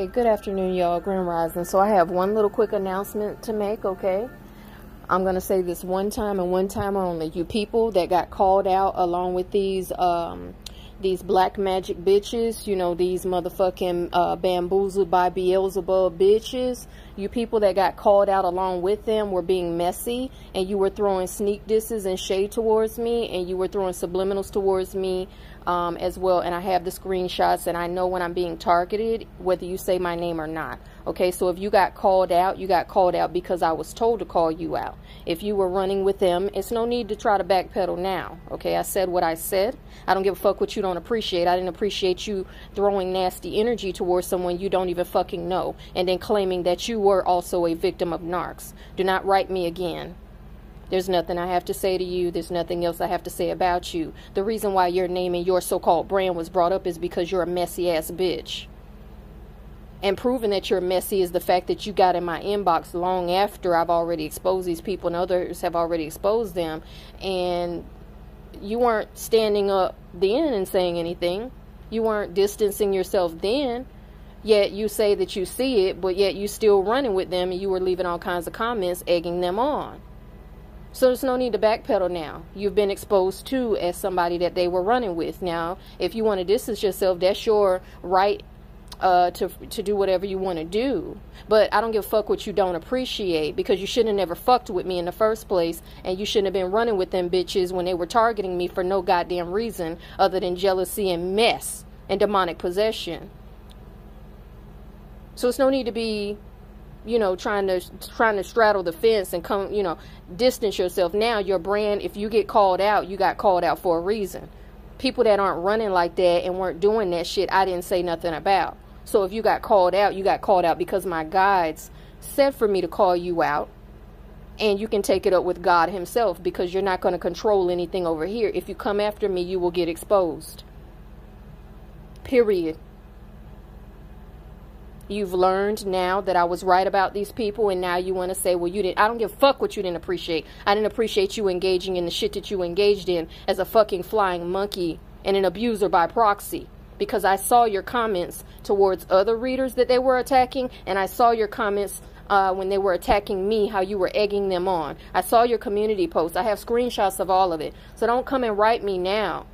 Hey, good afternoon, y'all. Grand Rising. So I have one little quick announcement to make, okay? I'm going to say this one time and one time only. You people that got called out along with these um, these black magic bitches, you know, these motherfucking uh, bamboozled by Beelzebub bitches, you people that got called out along with them were being messy and you were throwing sneak disses and shade towards me and you were throwing subliminals towards me um, as well. And I have the screenshots and I know when I'm being targeted, whether you say my name or not. Okay, so if you got called out, you got called out because I was told to call you out. If you were running with them, it's no need to try to backpedal now. Okay, I said what I said. I don't give a fuck what you don't appreciate. I didn't appreciate you throwing nasty energy towards someone you don't even fucking know and then claiming that you were also a victim of narcs. Do not write me again. There's nothing I have to say to you. There's nothing else I have to say about you. The reason why your name and your so called brand was brought up is because you're a messy ass bitch. And proving that you're messy is the fact that you got in my inbox long after I've already exposed these people and others have already exposed them. And you weren't standing up then and saying anything. You weren't distancing yourself then. Yet you say that you see it, but yet you still running with them and you were leaving all kinds of comments egging them on. So there's no need to backpedal now. You've been exposed to as somebody that they were running with. Now, if you want to distance yourself, that's your right uh, to to do whatever you want to do. But I don't give a fuck what you don't appreciate because you shouldn't have never fucked with me in the first place, and you shouldn't have been running with them bitches when they were targeting me for no goddamn reason other than jealousy and mess and demonic possession. So it's no need to be you know trying to trying to straddle the fence and come you know distance yourself. Now your brand if you get called out you got called out for a reason. People that aren't running like that and weren't doing that shit i didn't say nothing about. So if you got called out you got called out because my guides said for me to call you out and you can take it up with god himself because you're not going to control anything over here. If you come after me you will get exposed. Period You've learned now that I was right about these people, and now you want to say, well, you didn't. I don't give a fuck what you didn't appreciate. I didn't appreciate you engaging in the shit that you engaged in as a fucking flying monkey and an abuser by proxy. Because I saw your comments towards other readers that they were attacking, and I saw your comments uh, when they were attacking me, how you were egging them on. I saw your community posts. I have screenshots of all of it. So don't come and write me now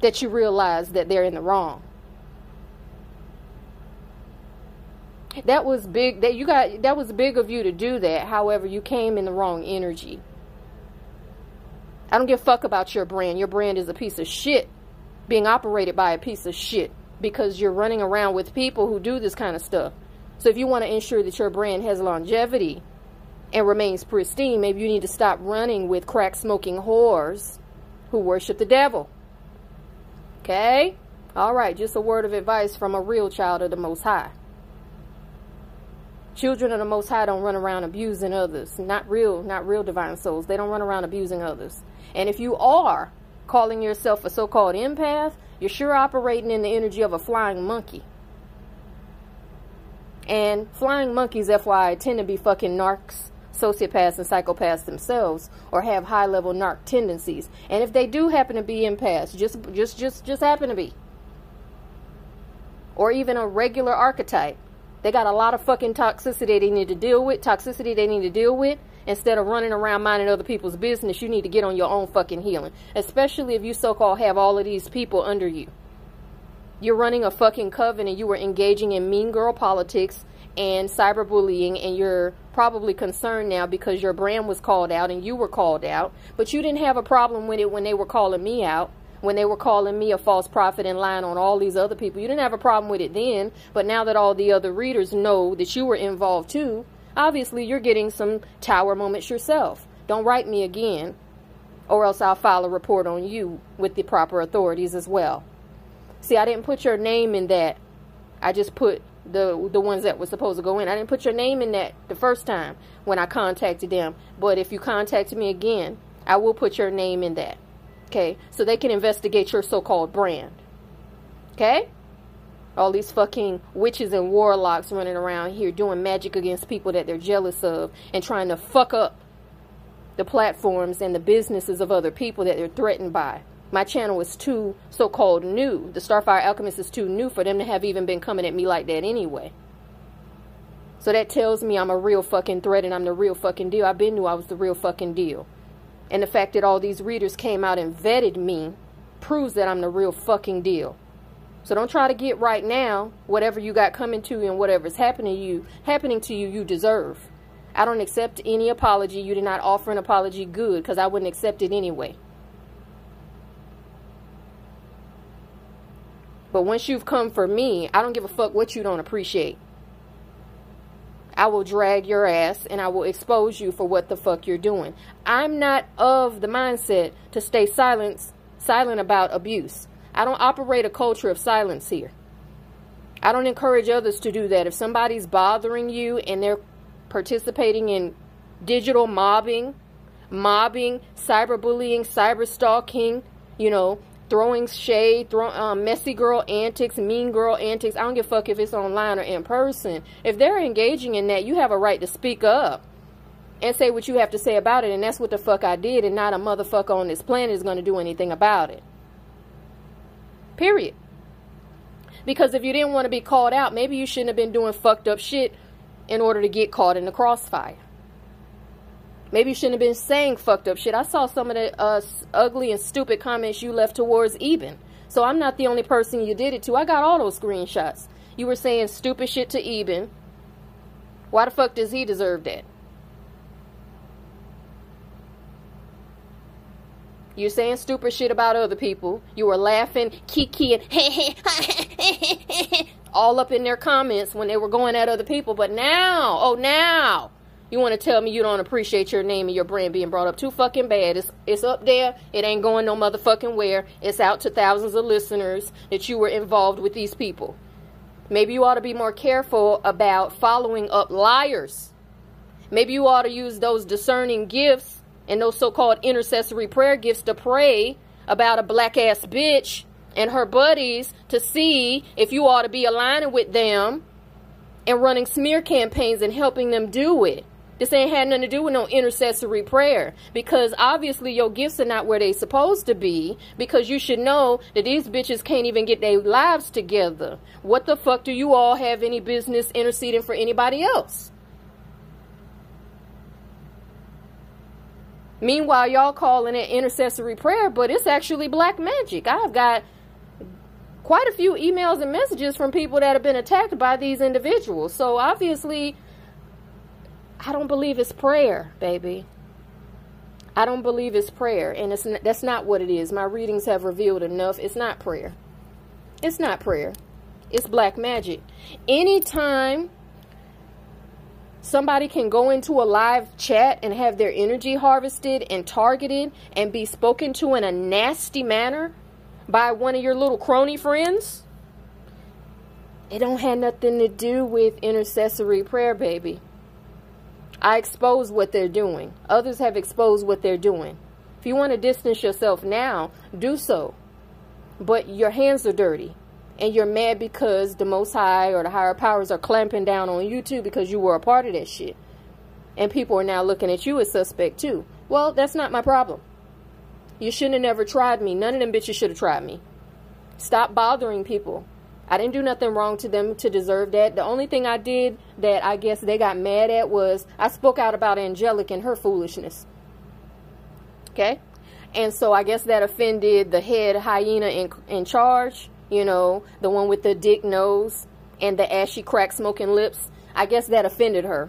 that you realize that they're in the wrong. That was big that you got that was big of you to do that. However you came in the wrong energy. I don't give a fuck about your brand. Your brand is a piece of shit being operated by a piece of shit because you're running around with people who do this kind of stuff. So if you want to ensure that your brand has longevity and remains pristine maybe you need to stop running with crack smoking whores who worship the devil. Okay? All right just a word of advice from a real child of the most high Children of the Most High don't run around abusing others. Not real, not real divine souls. They don't run around abusing others. And if you are calling yourself a so-called empath, you're sure operating in the energy of a flying monkey. And flying monkeys, FYI, tend to be fucking narcs, sociopaths, and psychopaths themselves, or have high-level narc tendencies. And if they do happen to be empaths, just, just, just, just happen to be, or even a regular archetype, they got a lot of fucking toxicity they need to deal with, toxicity they need to deal with. Instead of running around minding other people's business, you need to get on your own fucking healing. Especially if you so-called have all of these people under you. You're running a fucking coven and you were engaging in mean girl politics and cyberbullying and you're probably concerned now because your brand was called out and you were called out. But you didn't have a problem with it when they were calling me out when they were calling me a false prophet and lying on all these other people. You didn't have a problem with it then, but now that all the other readers know that you were involved too, obviously you're getting some tower moments yourself. Don't write me again, or else I'll file a report on you with the proper authorities as well. See, I didn't put your name in that. I just put the the ones that were supposed to go in. I didn't put your name in that the first time when I contacted them. But if you contact me again, I will put your name in that. Okay, so they can investigate your so-called brand. Okay? All these fucking witches and warlocks running around here doing magic against people that they're jealous of and trying to fuck up the platforms and the businesses of other people that they're threatened by. My channel is too so called new. The Starfire Alchemist is too new for them to have even been coming at me like that anyway. So that tells me I'm a real fucking threat and I'm the real fucking deal. I've been knew I was the real fucking deal. And the fact that all these readers came out and vetted me proves that I'm the real fucking deal. So don't try to get right now whatever you got coming to you and whatever's happening to you, happening to you, you deserve. I don't accept any apology. You did not offer an apology good because I wouldn't accept it anyway. But once you've come for me, I don't give a fuck what you don't appreciate. I will drag your ass and I will expose you for what the fuck you're doing. I'm not of the mindset to stay silent, silent about abuse. I don't operate a culture of silence here. I don't encourage others to do that. If somebody's bothering you and they're participating in digital mobbing, mobbing, cyberbullying, cyber stalking, you know, throwing shade, throw, um, messy girl antics, mean girl antics. I don't give a fuck if it's online or in person. If they're engaging in that, you have a right to speak up and say what you have to say about it. And that's what the fuck I did. And not a motherfucker on this planet is going to do anything about it. Period. Because if you didn't want to be called out, maybe you shouldn't have been doing fucked up shit in order to get caught in the crossfire. Maybe you shouldn't have been saying fucked up shit. I saw some of the uh, ugly and stupid comments you left towards Eben. So I'm not the only person you did it to. I got all those screenshots. You were saying stupid shit to Eben. Why the fuck does he deserve that? You're saying stupid shit about other people. You were laughing, kikiing, all up in their comments when they were going at other people. But now, oh now, you want to tell me you don't appreciate your name and your brand being brought up too fucking bad. It's, it's up there. It ain't going no motherfucking where. It's out to thousands of listeners that you were involved with these people. Maybe you ought to be more careful about following up liars. Maybe you ought to use those discerning gifts and those so-called intercessory prayer gifts to pray about a black ass bitch and her buddies to see if you ought to be aligning with them and running smear campaigns and helping them do it. This ain't had nothing to do with no intercessory prayer because obviously your gifts are not where they supposed to be because you should know that these bitches can't even get their lives together. What the fuck do you all have any business interceding for anybody else? Meanwhile, y'all calling it intercessory prayer, but it's actually black magic. I've got quite a few emails and messages from people that have been attacked by these individuals. So obviously, I don't believe it's prayer, baby. I don't believe it's prayer, and it's that's not what it is. My readings have revealed enough. It's not prayer. It's not prayer. It's black magic. Anytime somebody can go into a live chat and have their energy harvested and targeted and be spoken to in a nasty manner by one of your little crony friends, it don't have nothing to do with intercessory prayer, baby. I expose what they're doing. Others have exposed what they're doing. If you want to distance yourself now, do so. But your hands are dirty. And you're mad because the Most High or the higher powers are clamping down on you too because you were a part of that shit. And people are now looking at you as suspect too. Well, that's not my problem. You shouldn't have never tried me. None of them bitches should have tried me. Stop bothering people. I didn't do nothing wrong to them to deserve that. The only thing I did that I guess they got mad at was I spoke out about Angelic and her foolishness. Okay? And so I guess that offended the head hyena in, in charge, you know, the one with the dick nose and the ashy crack smoking lips. I guess that offended her.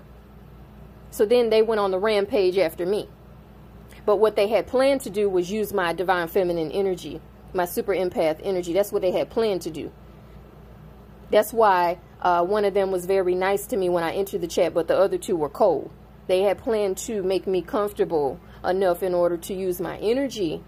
So then they went on the rampage after me. But what they had planned to do was use my divine feminine energy, my super empath energy. That's what they had planned to do. That's why uh, one of them was very nice to me when I entered the chat, but the other two were cold. They had planned to make me comfortable enough in order to use my energy,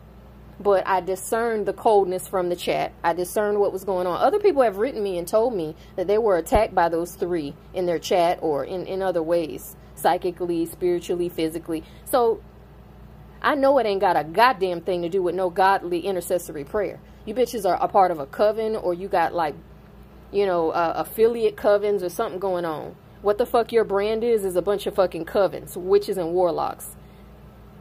but I discerned the coldness from the chat. I discerned what was going on. Other people have written me and told me that they were attacked by those three in their chat or in, in other ways, psychically, spiritually, physically. So I know it ain't got a goddamn thing to do with no godly intercessory prayer. You bitches are a part of a coven or you got like you know, uh, affiliate covens or something going on. What the fuck your brand is, is a bunch of fucking covens, witches and warlocks.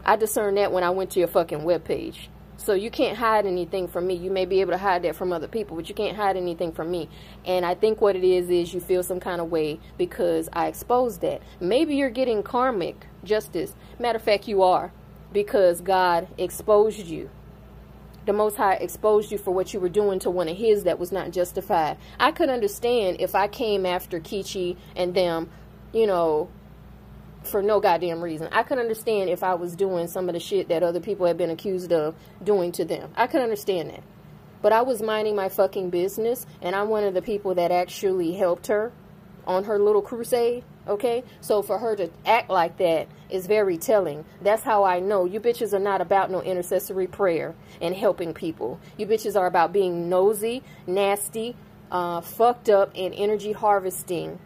I discerned that when I went to your fucking webpage. So you can't hide anything from me. You may be able to hide that from other people, but you can't hide anything from me. And I think what it is is you feel some kind of way because I exposed that. Maybe you're getting karmic justice. Matter of fact, you are because God exposed you. The Most High exposed you for what you were doing to one of His that was not justified. I could understand if I came after Kichi and them, you know, for no goddamn reason. I could understand if I was doing some of the shit that other people had been accused of doing to them. I could understand that. But I was minding my fucking business, and I'm one of the people that actually helped her on her little crusade. Okay? So for her to act like that is very telling. That's how I know you bitches are not about no intercessory prayer and helping people. You bitches are about being nosy, nasty, uh, fucked up, and energy harvesting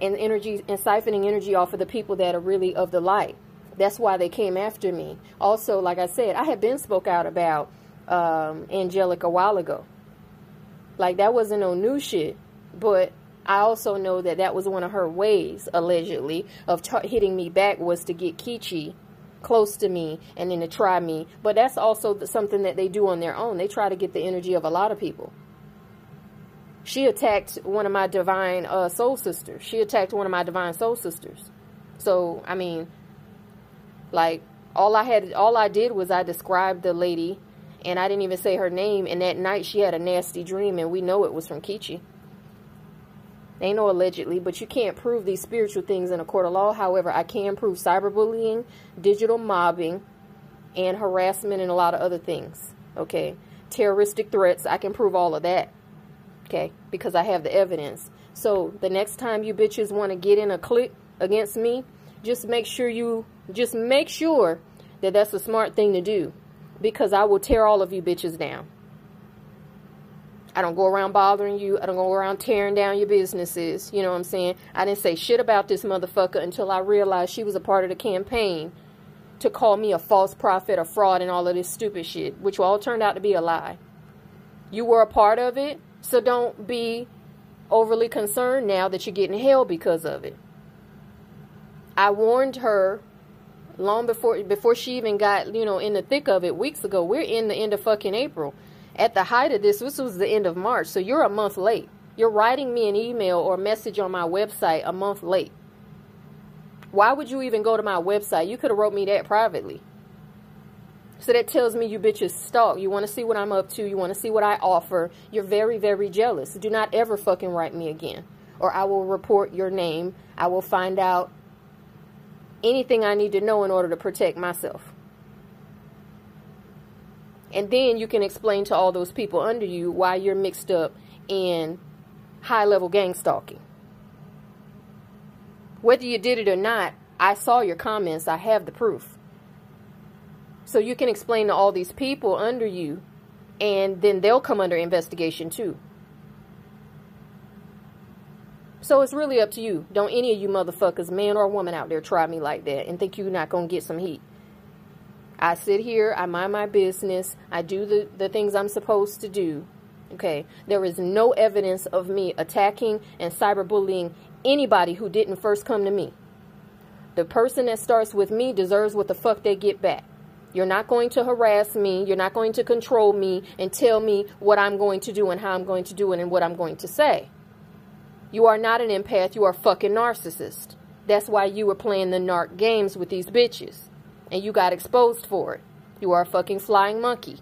and energy and siphoning energy off of the people that are really of the light. That's why they came after me. Also, like I said, I had been spoke out about um, Angelic a while ago. Like that wasn't no new shit, but I also know that that was one of her ways, allegedly, of hitting me back was to get Kichi close to me and then to try me. But that's also something that they do on their own. They try to get the energy of a lot of people. She attacked one of my divine uh, soul sisters. She attacked one of my divine soul sisters. So, I mean, like, all I had, all I did was I described the lady and I didn't even say her name. And that night she had a nasty dream and we know it was from Kichi. Ain't no allegedly, but you can't prove these spiritual things in a court of law. However, I can prove cyberbullying, digital mobbing, and harassment and a lot of other things. Okay. Terroristic threats, I can prove all of that okay? Because I have the evidence. So the next time you bitches want to get in a clique against me, just make sure you, just make sure that that's a smart thing to do. Because I will tear all of you bitches down. I don't go around bothering you. I don't go around tearing down your businesses. You know what I'm saying? I didn't say shit about this motherfucker until I realized she was a part of the campaign to call me a false prophet, a fraud, and all of this stupid shit, which all turned out to be a lie. You were a part of it. So don't be overly concerned now that you're getting hell because of it. I warned her long before before she even got, you know, in the thick of it weeks ago. We're in the end of fucking April. At the height of this, this was the end of March. So you're a month late. You're writing me an email or message on my website a month late. Why would you even go to my website? You could have wrote me that privately. So that tells me you bitches stalk. You want to see what I'm up to. You want to see what I offer. You're very, very jealous. Do not ever fucking write me again. Or I will report your name. I will find out anything I need to know in order to protect myself. And then you can explain to all those people under you why you're mixed up in high level gang stalking. Whether you did it or not, I saw your comments. I have the proof. So you can explain to all these people under you, and then they'll come under investigation too. So it's really up to you. Don't any of you motherfuckers, man or woman out there, try me like that and think you're not going to get some heat. I sit here, I mind my business, I do the, the things I'm supposed to do. Okay, there is no evidence of me attacking and cyberbullying anybody who didn't first come to me. The person that starts with me deserves what the fuck they get back. You're not going to harass me. You're not going to control me and tell me what I'm going to do and how I'm going to do it and what I'm going to say. You are not an empath. You are a fucking narcissist. That's why you were playing the narc games with these bitches. And you got exposed for it. You are a fucking flying monkey.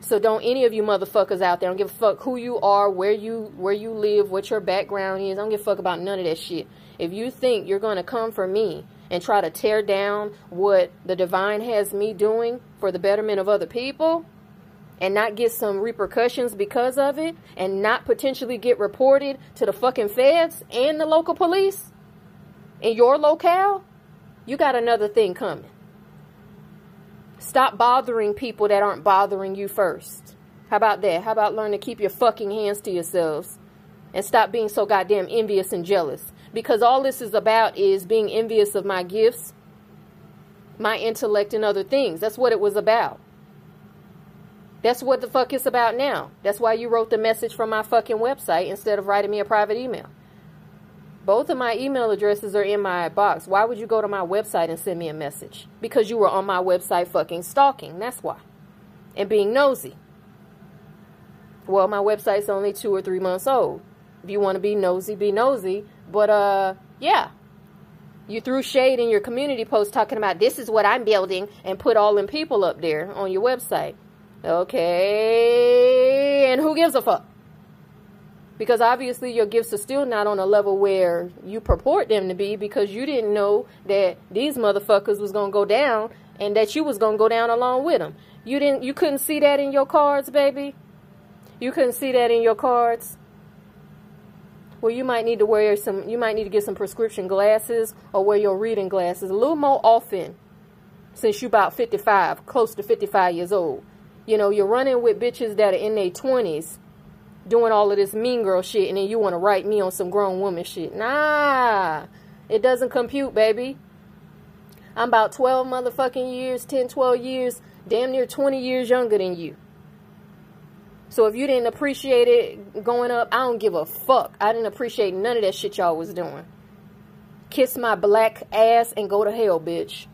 So don't any of you motherfuckers out there, don't give a fuck who you are, where you where you live, what your background is. I don't give a fuck about none of that shit. If you think you're gonna come for me and try to tear down what the divine has me doing for the betterment of other people and not get some repercussions because of it and not potentially get reported to the fucking feds and the local police in your locale, you got another thing coming. Stop bothering people that aren't bothering you first. How about that? How about learn to keep your fucking hands to yourselves and stop being so goddamn envious and jealous? because all this is about is being envious of my gifts, my intellect, and other things. That's what it was about. That's what the fuck it's about now. That's why you wrote the message from my fucking website instead of writing me a private email. Both of my email addresses are in my box. Why would you go to my website and send me a message? Because you were on my website fucking stalking. That's why. and being nosy. Well, my website's only two or three months old. If you want to be nosy, be nosy. But uh, yeah, you threw shade in your community post talking about this is what I'm building and put all them people up there on your website. Okay, and who gives a fuck? Because obviously your gifts are still not on a level where you purport them to be because you didn't know that these motherfuckers was going to go down and that you was going to go down along with them. You didn't you couldn't see that in your cards, baby? You couldn't see that in your cards? Well, you might need to wear some you might need to get some prescription glasses or wear your reading glasses a little more often since you about 55, close to 55 years old. You know, you're running with bitches that are in their 20s doing all of this mean girl shit and then you want to write me on some grown woman shit. Nah, it doesn't compute, baby. I'm about 12 motherfucking years, 10, 12 years, damn near 20 years younger than you. So if you didn't appreciate it going up, I don't give a fuck. I didn't appreciate none of that shit y'all was doing. Kiss my black ass and go to hell, bitch.